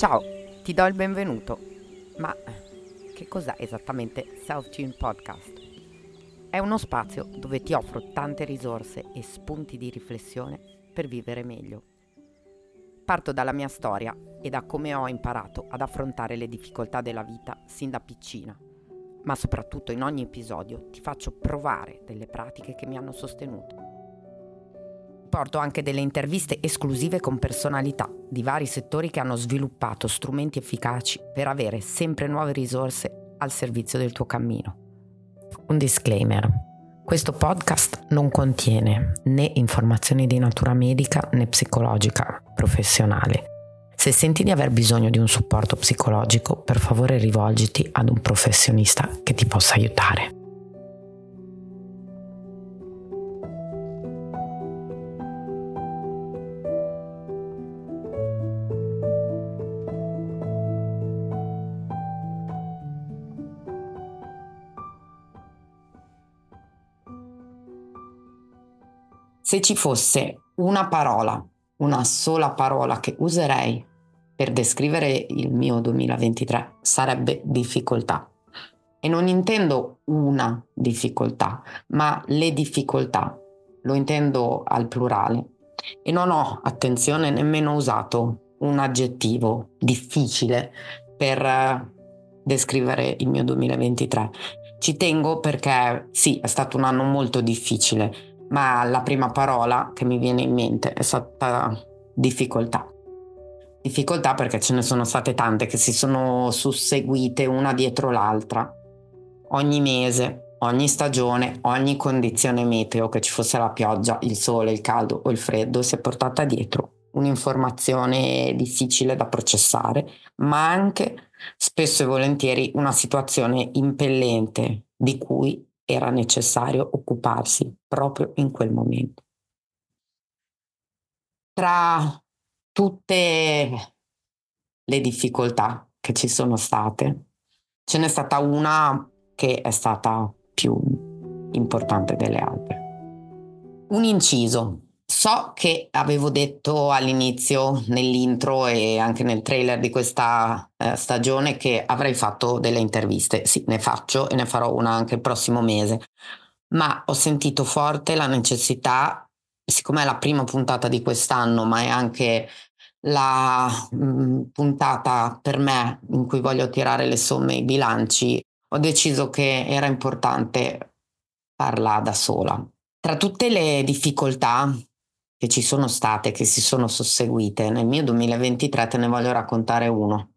Ciao, ti do il benvenuto. Ma che cos'è esattamente Self Tune Podcast? È uno spazio dove ti offro tante risorse e spunti di riflessione per vivere meglio. Parto dalla mia storia e da come ho imparato ad affrontare le difficoltà della vita sin da piccina, ma soprattutto in ogni episodio ti faccio provare delle pratiche che mi hanno sostenuto Porto anche delle interviste esclusive con personalità di vari settori che hanno sviluppato strumenti efficaci per avere sempre nuove risorse al servizio del tuo cammino. Un disclaimer. Questo podcast non contiene né informazioni di natura medica né psicologica professionale. Se senti di aver bisogno di un supporto psicologico, per favore rivolgiti ad un professionista che ti possa aiutare. Se ci fosse una parola, una sola parola che userei per descrivere il mio 2023, sarebbe difficoltà. E non intendo una difficoltà, ma le difficoltà. Lo intendo al plurale. E non ho, attenzione, nemmeno usato un aggettivo difficile per eh, descrivere il mio 2023. Ci tengo perché sì, è stato un anno molto difficile, ma la prima parola che mi viene in mente è stata difficoltà. Difficoltà perché ce ne sono state tante che si sono susseguite una dietro l'altra. Ogni mese, ogni stagione, ogni condizione meteo, che ci fosse la pioggia, il sole, il caldo o il freddo, si è portata dietro un'informazione difficile da processare, ma anche spesso e volentieri una situazione impellente di cui era necessario occuparsi proprio in quel momento. Tra tutte le difficoltà che ci sono state, ce n'è stata una che è stata più importante delle altre. Un inciso So che avevo detto all'inizio, nell'intro e anche nel trailer di questa eh, stagione che avrei fatto delle interviste. Sì, ne faccio e ne farò una anche il prossimo mese. Ma ho sentito forte la necessità, siccome è la prima puntata di quest'anno, ma è anche la mh, mm, puntata per me in cui voglio tirare le somme e i bilanci, ho deciso che era importante farla da sola. Tra tutte le difficoltà che ci sono state, che si sono susseguite. Nel mio 2023 te ne voglio raccontare uno.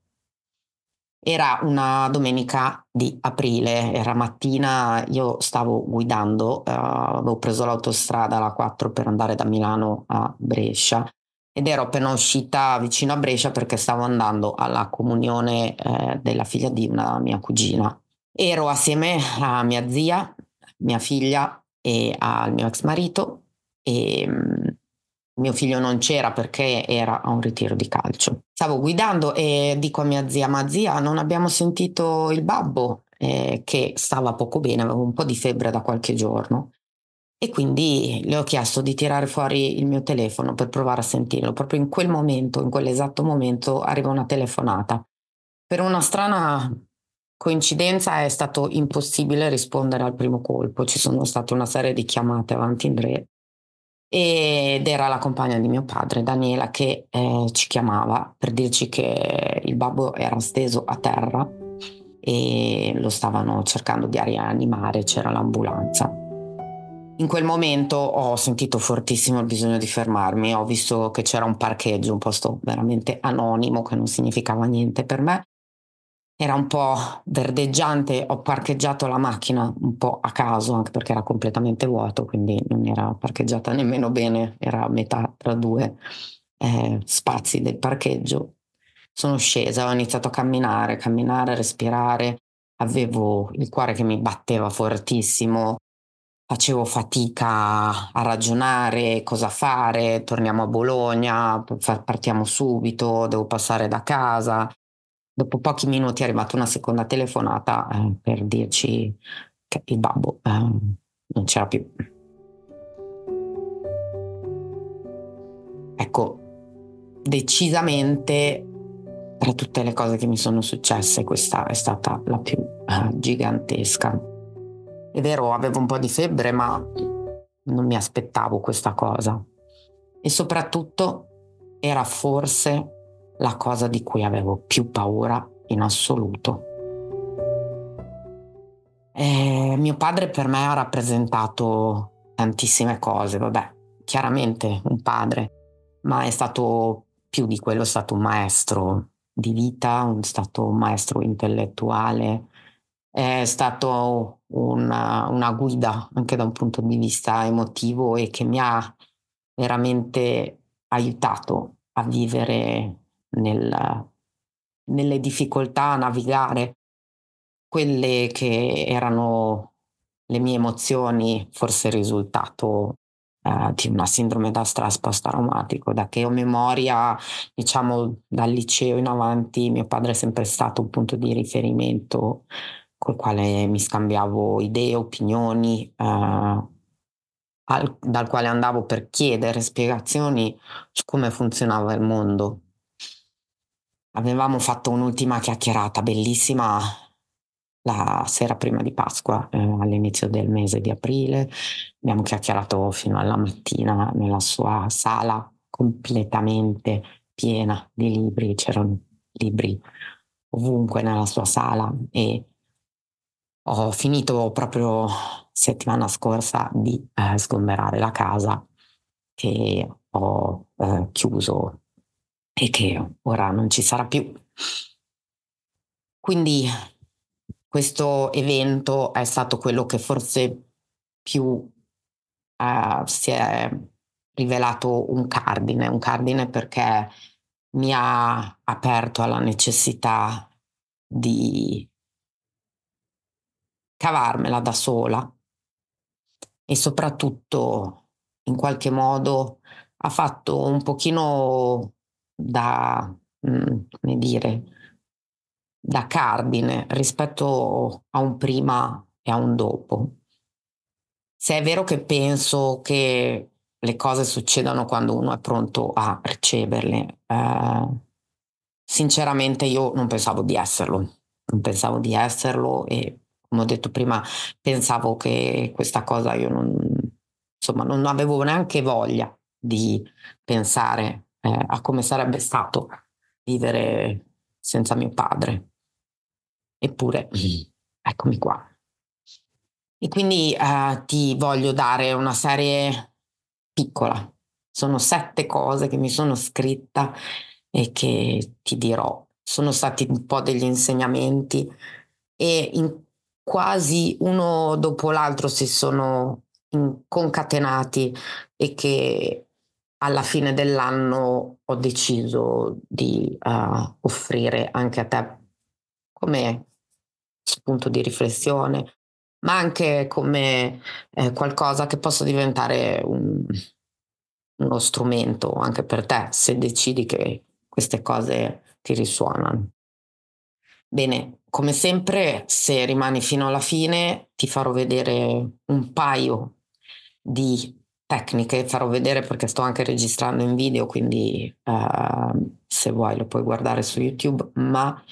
Era una domenica di aprile, era mattina, io stavo guidando, uh, avevo preso l'autostrada la 4 per andare da Milano a Brescia ed ero appena uscita vicino a Brescia perché stavo andando alla comunione eh, della figlia di una mia cugina. Ero assieme a mia zia, mia figlia e al mio ex marito e mm, mio figlio non c'era perché era a un ritiro di calcio. Stavo guidando e dico a mia zia, ma zia, non abbiamo sentito il babbo eh, che stava poco bene, avevo un po' di febbre da qualche giorno. E quindi le ho chiesto di tirare fuori il mio telefono per provare a sentirlo. Proprio in quel momento, in quell'esatto momento, arriva una telefonata. Per una strana coincidenza è stato impossibile rispondere al primo colpo. Ci sono state una serie di chiamate avanti in re ed era la compagna di mio padre, Daniela, che eh, ci chiamava per dirci che il babbo era steso a terra e lo stavano cercando di rianimare, c'era l'ambulanza. In quel momento ho sentito fortissimo il bisogno di fermarmi, ho visto che c'era un parcheggio, un posto veramente anonimo che non significava niente per me era un po' verdeggiante, ho parcheggiato la macchina un po' a caso, anche perché era completamente vuoto, quindi non era parcheggiata nemmeno bene, era a metà tra due eh, spazi del parcheggio. Sono scesa, ho iniziato a camminare, camminare, respirare, avevo il cuore che mi batteva fortissimo, facevo fatica a ragionare cosa fare, torniamo a Bologna, partiamo subito, devo passare da casa, Dopo pochi minuti è arrivata una seconda telefonata eh, per dirci che il babbo eh, non c'era più. Ecco, decisamente tra tutte le cose che mi sono successe questa è stata la più uh, gigantesca. È vero, avevo un po' di febbre, ma non mi aspettavo questa cosa. E soprattutto era forse la cosa di cui avevo più paura in assoluto. E mio padre per me ha rappresentato tantissime cose, vabbè, chiaramente un padre, ma è stato più di quello, è stato un maestro di vita, è stato un maestro intellettuale, è stato una, una guida anche da un punto di vista emotivo e che mi ha veramente aiutato a vivere nel, nelle difficoltà, a navigare quelle che erano le mie emozioni, forse il risultato uh, di una sindrome da stress post-traumatico. Da che ho memoria, diciamo dal liceo in avanti, mio padre è sempre stato un punto di riferimento col quale mi scambiavo idee, opinioni, uh, al, dal quale andavo per chiedere spiegazioni su come funzionava il mondo. Avevamo fatto un'ultima chiacchierata bellissima la sera prima di Pasqua, eh, all'inizio del mese di aprile. Abbiamo chiacchierato fino alla mattina nella sua sala completamente piena di libri, c'erano libri ovunque nella sua sala e ho finito proprio settimana scorsa di eh, sgomberare la casa che ho eh, chiuso e che ora non ci sarà più. Quindi questo evento è stato quello che forse più eh, si è rivelato un cardine, un cardine perché mi ha aperto alla necessità di cavarmela da sola e soprattutto in qualche modo ha fatto un pochino da, mm, come dire, da cardine rispetto a un prima e a un dopo. Se è vero che penso che le cose succedano quando uno è pronto a riceverle, eh, sinceramente io non pensavo di esserlo, non pensavo di esserlo e come ho detto prima, pensavo che questa cosa io non, insomma, non avevo neanche voglia di pensare eh, a come sarebbe stato vivere senza mio padre. Eppure, eccomi qua. E quindi eh, ti voglio dare una serie piccola. Sono sette cose che mi sono scritta e che ti dirò. Sono stati un po' degli insegnamenti e in quasi uno dopo l'altro si sono concatenati e che alla fine dell'anno ho deciso di uh, offrire anche a te come spunto di riflessione, ma anche come eh, qualcosa che possa diventare un, uno strumento anche per te se decidi che queste cose ti risuonano. Bene, come sempre, se rimani fino alla fine, ti farò vedere un paio di tecniche, farò vedere perché sto anche registrando in video, quindi uh, se vuoi lo puoi guardare su YouTube, ma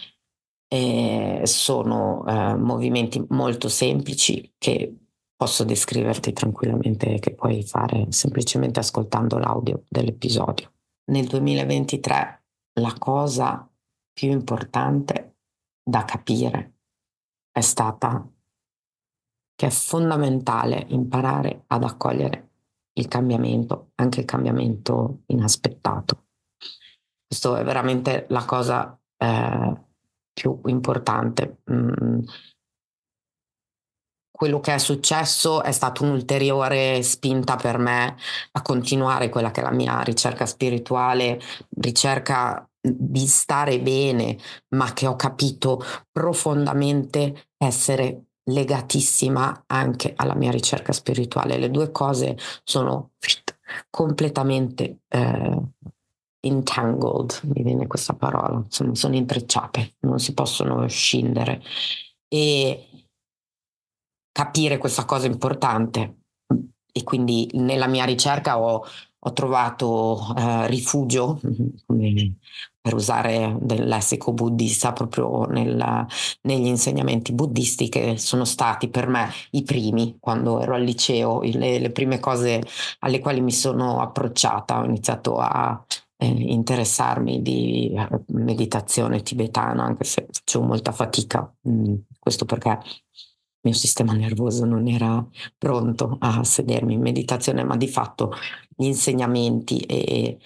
eh, sono uh, movimenti molto semplici che posso descriverti tranquillamente, che puoi fare semplicemente ascoltando l'audio dell'episodio. Nel 2023 la cosa più importante da capire è stata che è fondamentale imparare ad accogliere il cambiamento, anche il cambiamento inaspettato. Questo è veramente la cosa eh, più importante. Mm. Quello che è successo è stato un'ulteriore spinta per me a continuare quella che è la mia ricerca spirituale, ricerca di stare bene, ma che ho capito profondamente essere legatissima anche alla mia ricerca spirituale. Le due cose sono completamente eh, entangled, mi viene questa parola, insomma, sono intrecciate, non si possono scindere. E capire questa cosa importante e quindi nella mia ricerca ho ho trovato uh, rifugio, come per usare del lessico buddista proprio nel, negli insegnamenti buddisti che sono stati per me i primi quando ero al liceo, le, le prime cose alle quali mi sono approcciata, ho iniziato a eh, interessarmi di meditazione tibetana, anche se facevo molta fatica, mm, questo perché il mio sistema nervoso non era pronto a sedermi in meditazione, ma di fatto gli insegnamenti e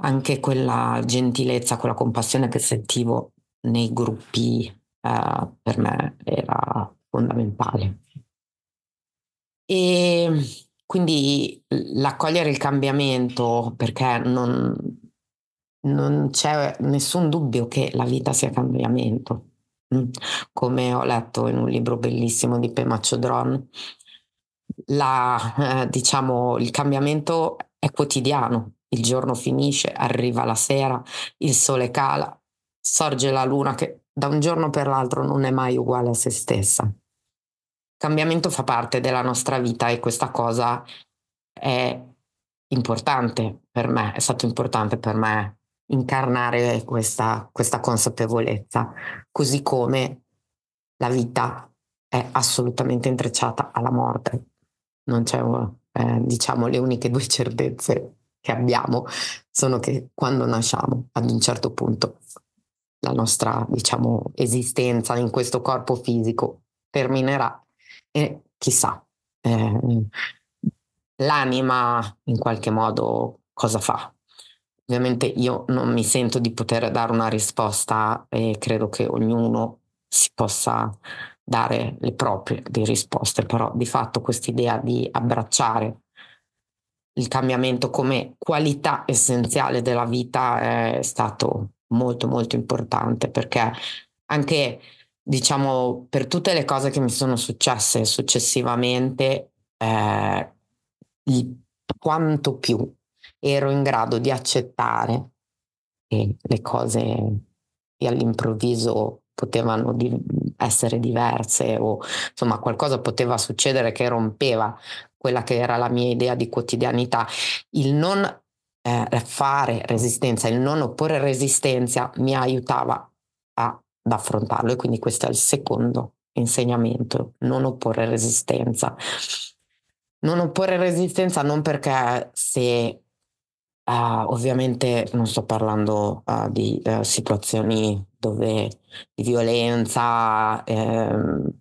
anche quella gentilezza, quella compassione che sentivo nei gruppi eh, per me era fondamentale. E quindi l'accogliere il cambiamento, perché non, non c'è nessun dubbio che la vita sia cambiamento. Mm. Come ho letto in un libro bellissimo di Pema Chodron, la, eh, diciamo, il cambiamento è quotidiano, il giorno finisce, arriva la sera, il sole cala, sorge la luna che da un giorno per l'altro non è mai uguale a se stessa. Cambiamento fa parte della nostra vita e questa cosa è importante per me, è stato importante per me incarnare questa, questa consapevolezza, così come la vita è assolutamente intrecciata alla morte. Non c'è, eh, diciamo, le uniche due certezze che abbiamo sono che quando nasciamo ad un certo punto la nostra diciamo esistenza in questo corpo fisico terminerà e chissà eh, l'anima in qualche modo cosa fa. Ovviamente io non mi sento di poter dare una risposta e credo che ognuno si possa dare le proprie risposte però di fatto quest'idea di abbracciare il cambiamento come qualità essenziale della vita è stato molto molto importante perché anche diciamo per tutte le cose che mi sono successe successivamente eh, quanto più ero in grado di accettare che le cose all'improvviso potevano di essere diverse o insomma qualcosa poteva succedere che rompeva quella che era la mia idea di quotidianità, il non eh, fare resistenza, il non opporre resistenza mi aiutava a, ad affrontarlo e quindi questo è il secondo insegnamento, non opporre resistenza. Non opporre resistenza non perché se Uh, ovviamente non sto parlando uh, di uh, situazioni dove di violenza, ehm,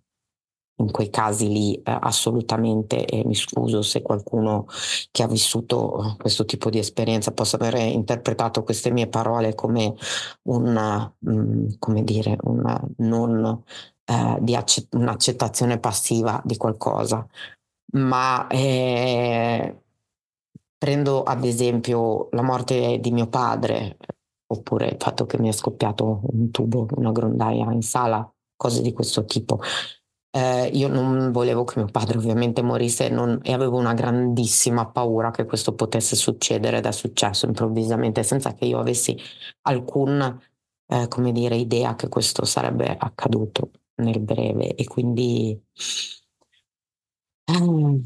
in quei casi lì eh, assolutamente, e mi scuso se qualcuno che ha vissuto questo tipo di esperienza possa aver interpretato queste mie parole come una, mm, come dire, una non eh, di accett- un'accettazione passiva di qualcosa, ma eh, prendo ad esempio la morte di mio padre, oppure il fatto che mi è scoppiato un tubo, una grondaia in sala, cose di questo tipo eh, io non volevo che mio padre ovviamente morisse non, e avevo una grandissima paura che questo potesse succedere ed è successo improvvisamente senza che io avessi alcun, eh, come dire, idea che questo sarebbe accaduto nel breve. E quindi eh,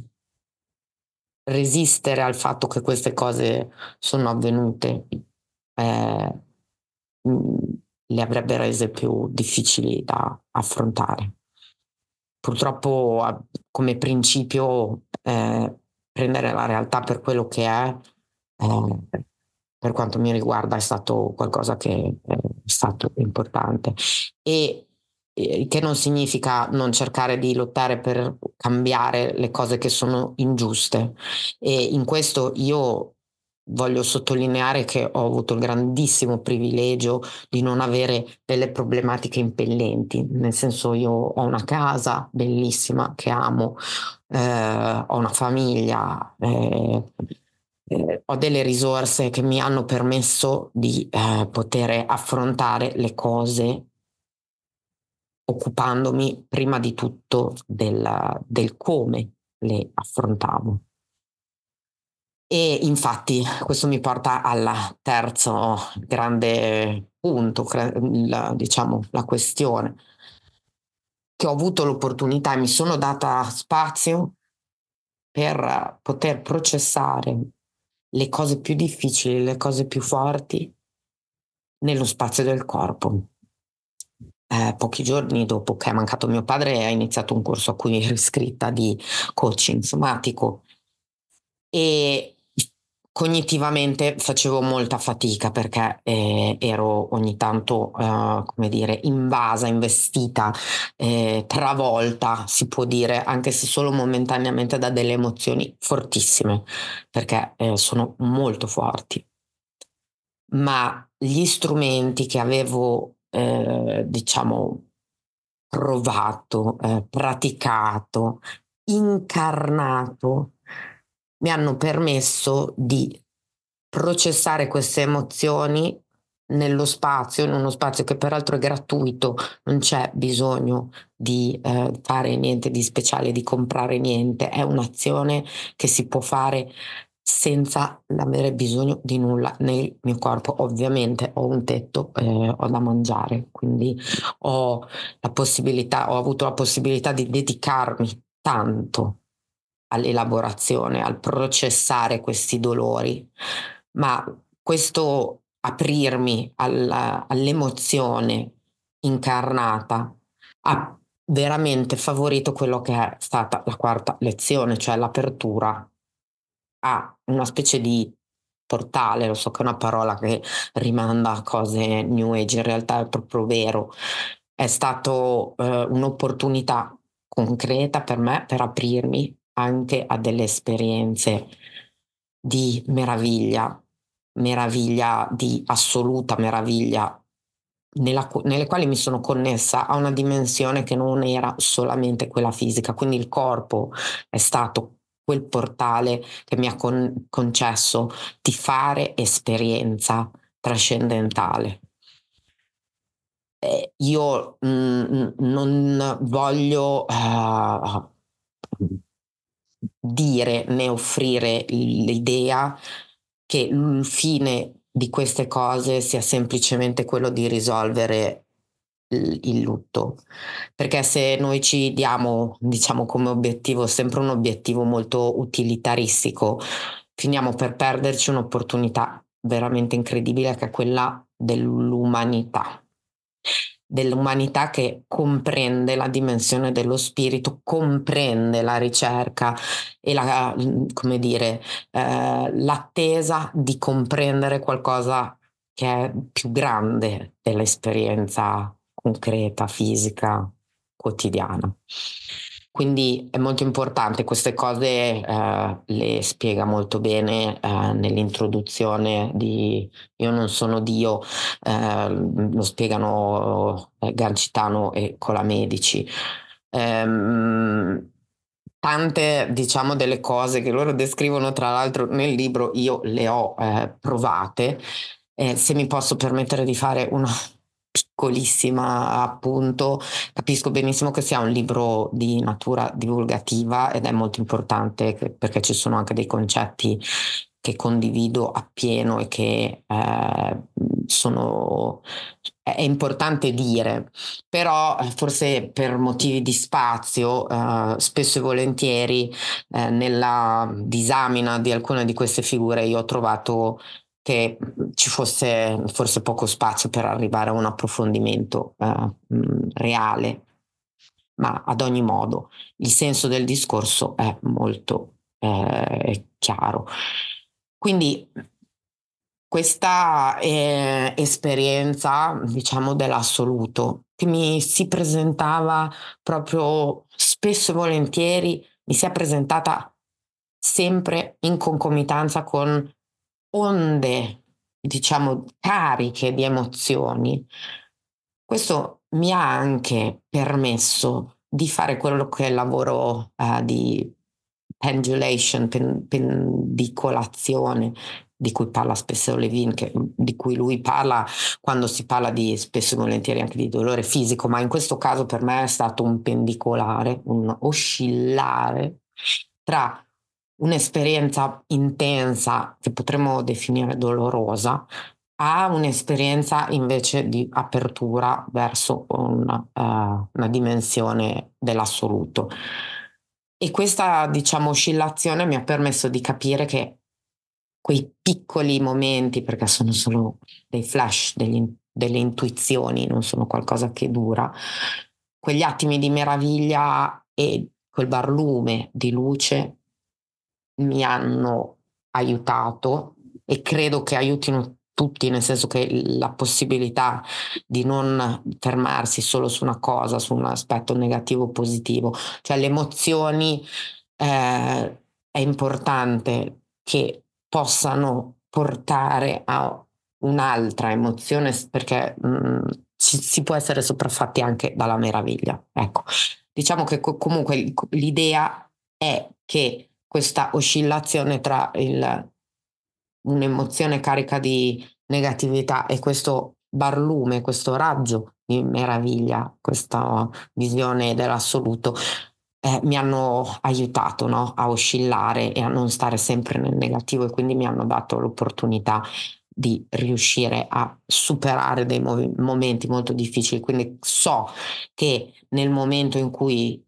resistere al fatto che queste cose sono avvenute eh, le avrebbe rese più difficili da affrontare purtroppo come principio eh, prendere la realtà per quello che è, eh, per quanto mi riguarda, è stato qualcosa che è stato importante. E che non significa non cercare di lottare per cambiare le cose che sono ingiuste. E in questo io voglio sottolineare che ho avuto il grandissimo privilegio di non avere delle problematiche impellenti, nel senso io ho una casa bellissima che amo, eh, ho una famiglia, eh, eh, ho delle risorse che mi hanno permesso di eh, poter affrontare le cose occupandomi prima di tutto del, del come le affrontavo. E infatti questo mi porta al terzo grande punto, diciamo, la questione, che ho avuto l'opportunità e mi sono data spazio per poter processare le cose più difficili, le cose più forti nello spazio del corpo. Eh, pochi giorni dopo che è mancato mio padre, ha iniziato un corso a cui ero iscritta di coaching somatico e cognitivamente facevo molta fatica perché eh, ero ogni tanto, eh, come dire, invasa, investita, eh, travolta, si può dire, anche se solo momentaneamente da delle emozioni fortissime, perché eh, sono molto forti. Ma gli strumenti che avevo, eh, diciamo, provato, eh, praticato, incarnato, mi hanno permesso di processare queste emozioni nello spazio, in uno spazio che peraltro è gratuito, non c'è bisogno di eh, fare niente di speciale, di comprare niente, è un'azione che si può fare senza avere bisogno di nulla nel mio corpo. Ovviamente ho un tetto, eh, ho da mangiare, quindi ho ho avuto la possibilità di dedicarmi tanto all'elaborazione, al processare questi dolori, ma questo aprirmi alla, all'emozione incarnata ha veramente favorito quello che è stata la quarta lezione, cioè l'apertura a una specie di portale, lo so che è una parola che rimanda a cose new age, in realtà è proprio vero, è stata eh, un'opportunità concreta per me per aprirmi anche a delle esperienze di meraviglia, meraviglia di assoluta meraviglia, nella, nelle quali mi sono connessa a una dimensione che non era solamente quella fisica. Quindi il corpo è stato quel portale che mi ha con, concesso di fare esperienza trascendentale. Eh, io mh, mm, non voglio uh, dire né offrire l'idea che il fine di queste cose sia semplicemente quello di risolvere il lutto. Perché se noi ci diamo diciamo come obiettivo sempre un obiettivo molto utilitaristico finiamo per perderci un'opportunità veramente incredibile che è quella dell'umanità dell'umanità che comprende la dimensione dello spirito, comprende la ricerca e la, come dire, eh, l'attesa di comprendere qualcosa che è più grande dell'esperienza concreta, fisica, quotidiana. Quindi è molto importante, queste cose eh, le spiega molto bene eh, nell'introduzione di Io non sono Dio, eh, lo spiegano eh, Gancitano e Colamedici. Ehm, tante diciamo delle cose che loro descrivono tra l'altro nel libro io le ho eh, provate eh, se mi posso permettere di fare una piccolissima appunto, capisco benissimo che sia un libro di natura divulgativa ed è molto importante perché ci sono anche dei concetti che condivido appieno e che eh, sono è importante dire, però eh, forse per motivi di spazio, eh, spesso e volentieri eh, nella disamina di alcune di queste figure io ho trovato che ci fosse forse poco spazio per arrivare a un approfondimento eh, reale, ma ad ogni modo il senso del discorso è molto eh, chiaro. Quindi questa eh, esperienza, diciamo, dell'assoluto, che mi si presentava proprio spesso e volentieri, mi si è presentata sempre in concomitanza con onde, diciamo, cariche di emozioni, questo mi ha anche permesso di fare quello che è il lavoro uh, di pendulation, pen, pendicolazione, di cui parla spesso Levin, che, di cui lui parla quando si parla di spesso e volentieri anche di dolore fisico, ma in questo caso per me è stato un pendicolare, un oscillare tra un'esperienza intensa che potremmo definire dolorosa a un'esperienza invece di apertura verso una, uh, una dimensione dell'assoluto. E questa, diciamo, oscillazione mi ha permesso di capire che quei piccoli momenti, perché sono solo dei flash, degli, delle intuizioni, non sono qualcosa che dura, quegli attimi di meraviglia e quel barlume di luce mi hanno aiutato e credo che aiutino tutti, nel senso che la possibilità di non fermarsi solo su una cosa, su un aspetto negativo o positivo, cioè le emozioni eh, è importante che possano portare a un'altra emozione perché mh, mm, ci, si può essere sopraffatti anche dalla meraviglia. Ecco, diciamo che co- comunque l'idea è che questa oscillazione tra il, un'emozione carica di negatività e questo barlume, questo raggio di meraviglia, questa visione dell'assoluto, eh, mi hanno aiutato no? a oscillare e a non stare sempre nel negativo e quindi mi hanno dato l'opportunità di riuscire a superare dei mov- momenti molto difficili. Quindi so che nel momento in cui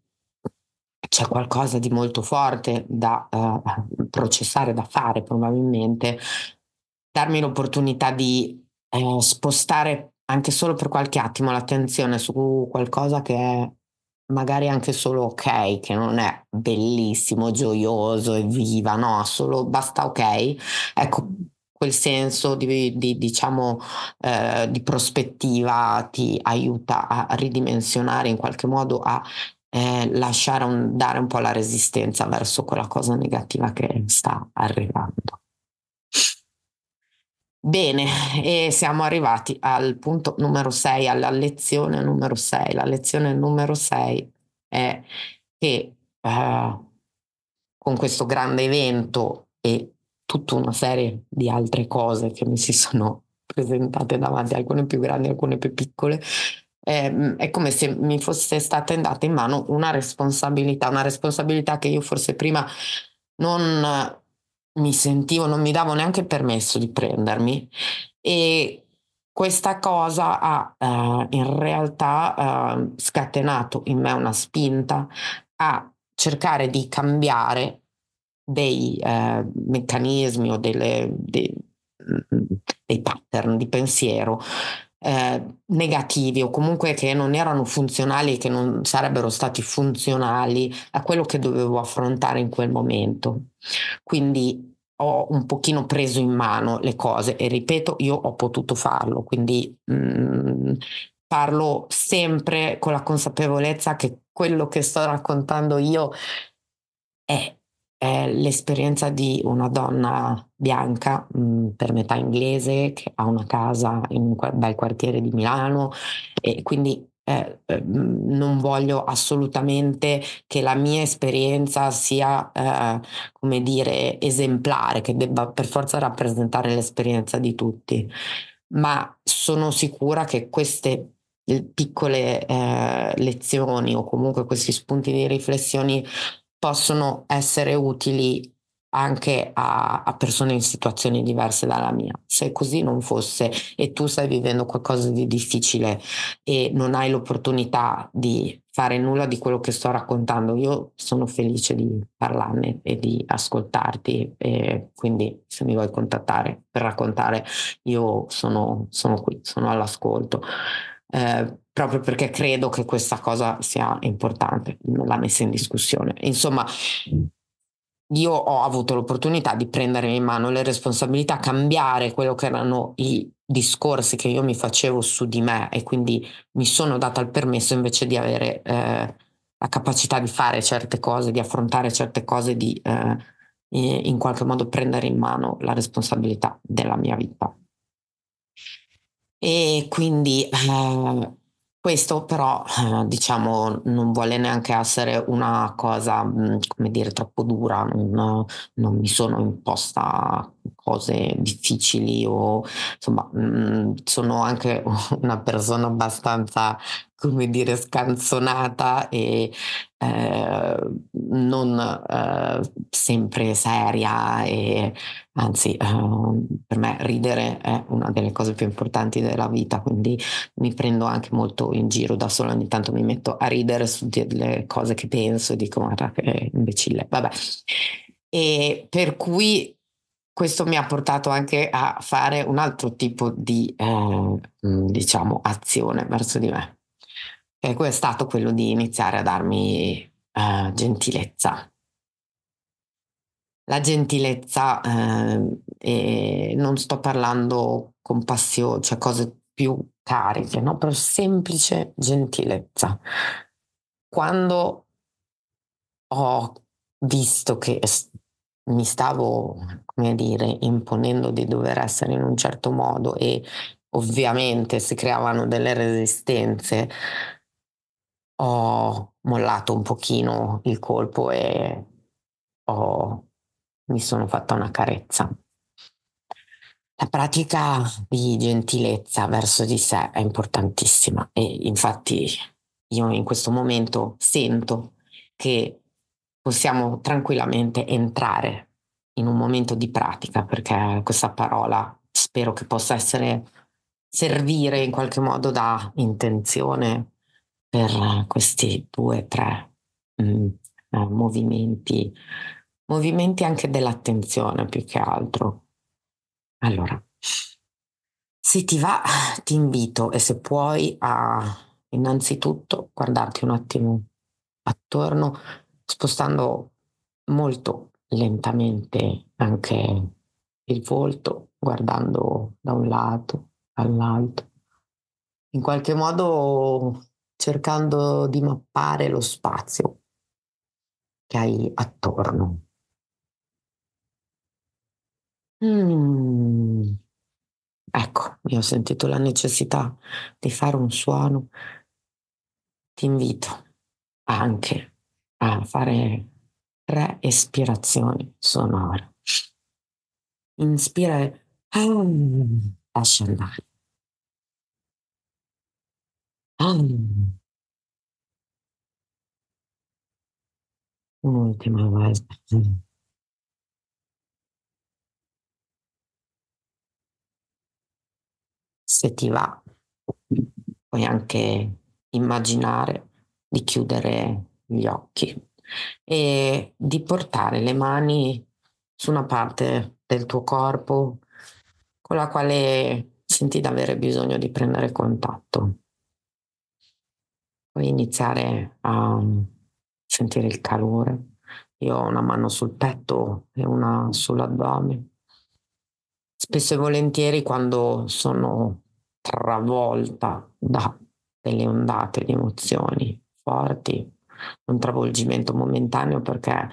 c'è qualcosa di molto forte da uh, processare, da fare probabilmente, darmi l'opportunità di uh, spostare anche solo per qualche attimo l'attenzione su qualcosa che è magari anche solo ok, che non è bellissimo, gioioso e viva, no, solo basta ok. Ecco, quel senso di, di diciamo, eh, di prospettiva ti aiuta a ridimensionare in qualche modo, a eh, lasciare un, dare un po' la resistenza verso quella cosa negativa che sta arrivando. Bene, e siamo arrivati al punto numero 6, alla lezione numero 6. La lezione numero 6 è che eh, con questo grande evento e tutta una serie di altre cose che mi si sono presentate davanti, alcune più grandi, alcune più piccole, eh, è come se mi fosse stata data in mano una responsabilità, una responsabilità che io forse prima non mi sentivo, non mi davo neanche il permesso di prendermi. E questa cosa ha uh, in realtà uh, scatenato in me una spinta a cercare di cambiare dei uh, meccanismi o delle, dei, dei pattern di pensiero eh, negativi o comunque che non erano funzionali e che non sarebbero stati funzionali a quello che dovevo affrontare in quel momento. Quindi ho un pochino preso in mano le cose e ripeto, io ho potuto farlo, quindi mh, mm, parlo sempre con la consapevolezza che quello che sto raccontando io è è l'esperienza di una donna bianca, mh, mm, per metà inglese, che ha una casa in un bel quartiere di Milano e quindi eh, eh, non voglio assolutamente che la mia esperienza sia, eh, come dire, esemplare, che debba per forza rappresentare l'esperienza di tutti, ma sono sicura che queste piccole eh, lezioni o comunque questi spunti di riflessione possono essere utili anche a, a, persone in situazioni diverse dalla mia. Se così non fosse e tu stai vivendo qualcosa di difficile e non hai l'opportunità di fare nulla di quello che sto raccontando, io sono felice di parlarne e di ascoltarti e quindi se mi vuoi contattare per raccontare io sono, sono qui, sono all'ascolto. Eh, proprio perché credo che questa cosa sia importante, non l'ha messa in discussione. Insomma, io ho avuto l'opportunità di prendere in mano le responsabilità, cambiare quello che erano i discorsi che io mi facevo su di me e quindi mi sono data il permesso invece di avere eh, la capacità di fare certe cose, di affrontare certe cose, di eh, in qualche modo prendere in mano la responsabilità della mia vita. E quindi eh, questo però, eh, diciamo, non vuole neanche essere una cosa, mm, come dire, troppo dura, non, non mi sono imposta cose difficili o insomma mh, mm, sono anche una persona abbastanza come dire scanzonata e eh, non eh, sempre seria e anzi eh, per me ridere è una delle cose più importanti della vita quindi mi prendo anche molto in giro da sola ogni tanto mi metto a ridere su delle cose che penso e dico guarda che imbecille vabbè. E per cui questo mi ha portato anche a fare un altro tipo di, eh, diciamo, azione verso di me. E è stato quello di iniziare a darmi eh, gentilezza. La gentilezza, eh, non sto parlando compassione, cioè cose più cariche, no? Per semplice gentilezza. Quando ho visto che mi stavo, come dire, imponendo di dover essere in un certo modo e ovviamente si creavano delle resistenze, ho mollato un pochino il colpo e ho, mi sono fatta una carezza. La pratica di gentilezza verso di sé è importantissima e infatti io in questo momento sento che possiamo tranquillamente entrare in un momento di pratica perché questa parola spero che possa essere servire in qualche modo da intenzione per questi due tre mm, eh, movimenti movimenti anche dell'attenzione più che altro. Allora, se ti va, ti invito e se puoi a innanzitutto guardarti un attimo attorno, spostando molto lentamente anche il volto, guardando da un lato all'altro, in qualche modo cercando di mappare lo spazio che hai attorno. Mm. Ecco, io ho sentito la necessità di fare un suono. Ti invito anche a fare tre espirazioni sonore. Inspira e lascia andare. Un'ultima volta. se ti va, puoi anche immaginare di chiudere gli occhi e di portare le mani su una parte del tuo corpo con la quale senti di avere bisogno di prendere contatto. Puoi iniziare a sentire il calore. Io ho una mano sul petto e una sull'addome. Spesso e volentieri quando sono travolta da delle ondate di emozioni forti, un travolgimento momentaneo perché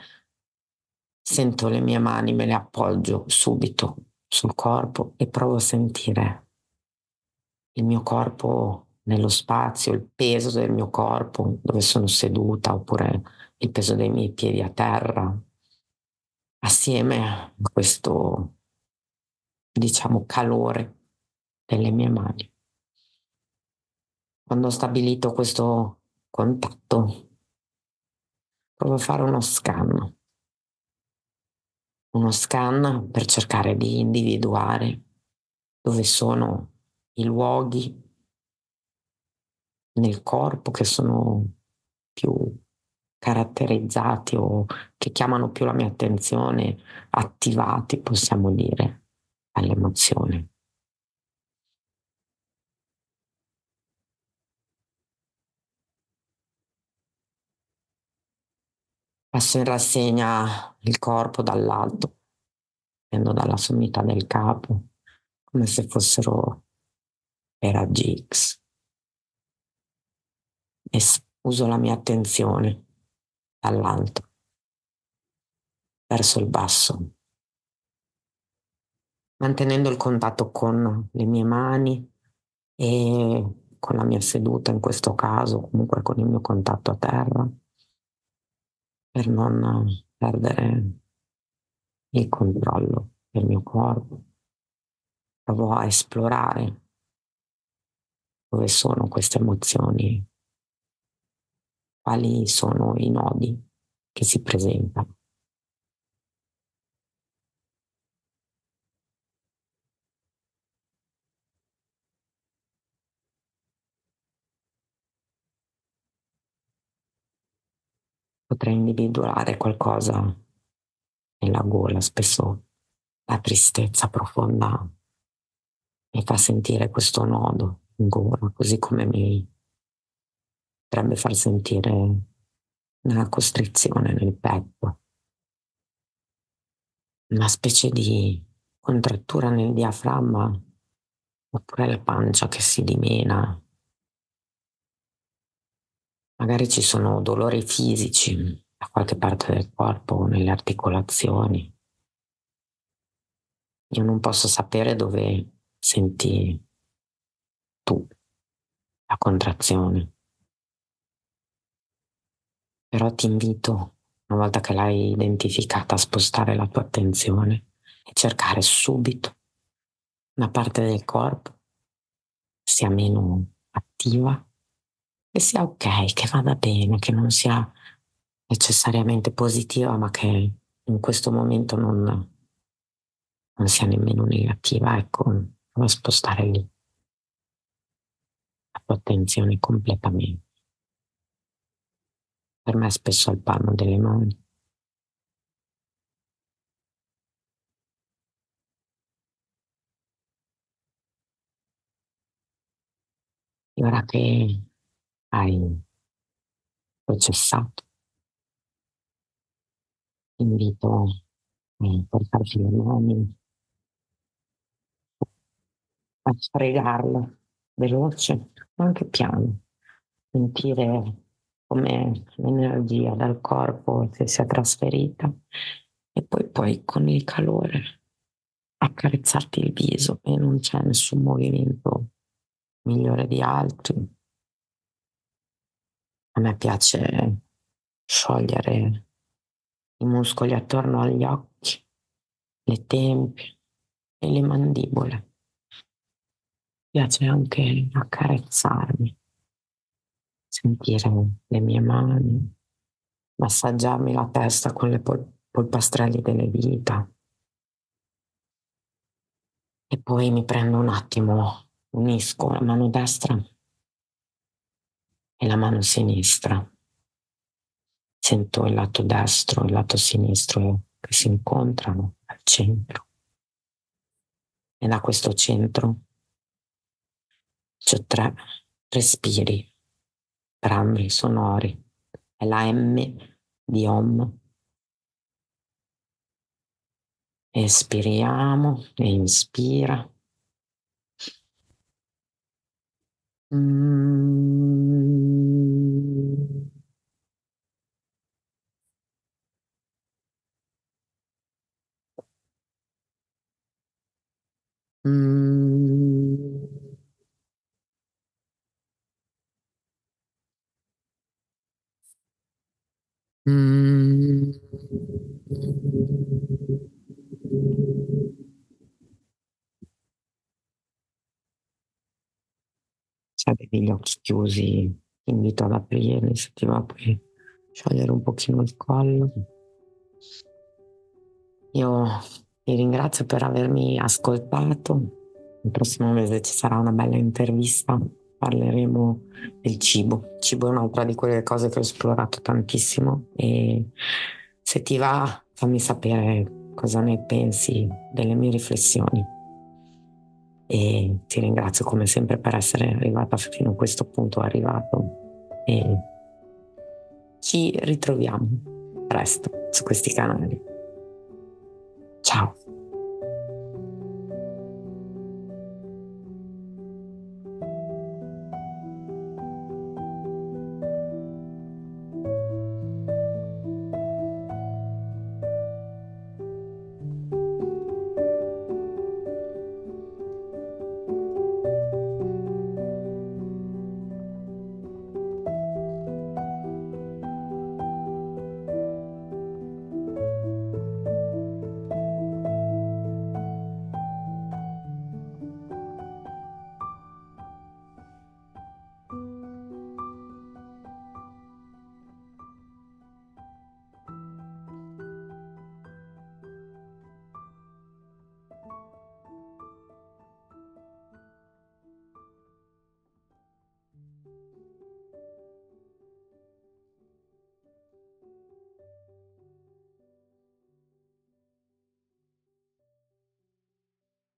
sento le mie mani, me le appoggio subito sul corpo e provo a sentire il mio corpo nello spazio, il peso del mio corpo dove sono seduta oppure il peso dei miei piedi a terra, assieme a questo, diciamo, calore delle mie mani. Quando ho stabilito questo contatto, provo a fare uno scan. Uno scan per cercare di individuare dove sono i luoghi nel corpo che sono più caratterizzati o che chiamano più la mia attenzione, attivati, possiamo dire, all'emozione. Passo in rassegna il corpo dall'alto, prendo dalla sommità del capo, come se fossero raggi X. E uso la mia attenzione dall'alto verso il basso, mantenendo il contatto con le mie mani e con la mia seduta in questo caso, comunque con il mio contatto a terra per non perdere il controllo del mio corpo. Provo a esplorare dove sono queste emozioni, quali sono i nodi che si presentano. Potrei individuare qualcosa nella gola, spesso la tristezza profonda mi fa sentire questo nodo in gola, così come mi potrebbe far sentire una costrizione nel petto, una specie di contrattura nel diaframma oppure la pancia che si dimena. Magari ci sono dolori fisici da qualche parte del corpo, nelle articolazioni. Io non posso sapere dove senti tu la contrazione. Però ti invito, una volta che l'hai identificata, a spostare la tua attenzione e cercare subito una parte del corpo sia meno attiva e sia ok, che vada bene, che non sia necessariamente positiva, ma che in questo momento non, non sia nemmeno negativa. Ecco, devo spostare lì la tua attenzione completamente. Per me spesso al palmo delle mani. E ora che hai processato, ti invito a portarti le mani, a sfregarlo veloce, ma anche piano, sentire come l'energia dal corpo si sia trasferita e poi poi con il calore accarezzarti il viso e non c'è nessun movimento migliore di altri. A me piace sciogliere i muscoli attorno agli occhi, le tempie e le mandibole. Mi piace anche accarezzarmi, sentire le mie mani, massaggiarmi la testa con le pol- polpastrelli delle dita. E poi mi prendo un attimo unisco la mano destra e la mano sinistra. Sento il lato destro e il lato sinistro che si incontrano al centro. E da questo centro c'è tre respiri, brambri sonori. È la M di Om. Espiriamo e inspira. Mm. Mm. Mm. se avevi gli occhi chiusi, ti invito ad aprirli, se ti va puoi sciogliere un pochino il collo. Io ti ringrazio per avermi ascoltato. Il prossimo mese ci sarà una bella intervista, parleremo del cibo. Il cibo è un'altra di quelle cose che ho esplorato tantissimo e se ti va fammi sapere cosa ne pensi delle mie riflessioni e ti ringrazio come sempre per essere arrivata fino a questo punto arrivato e ci ritroviamo presto su questi canali. south.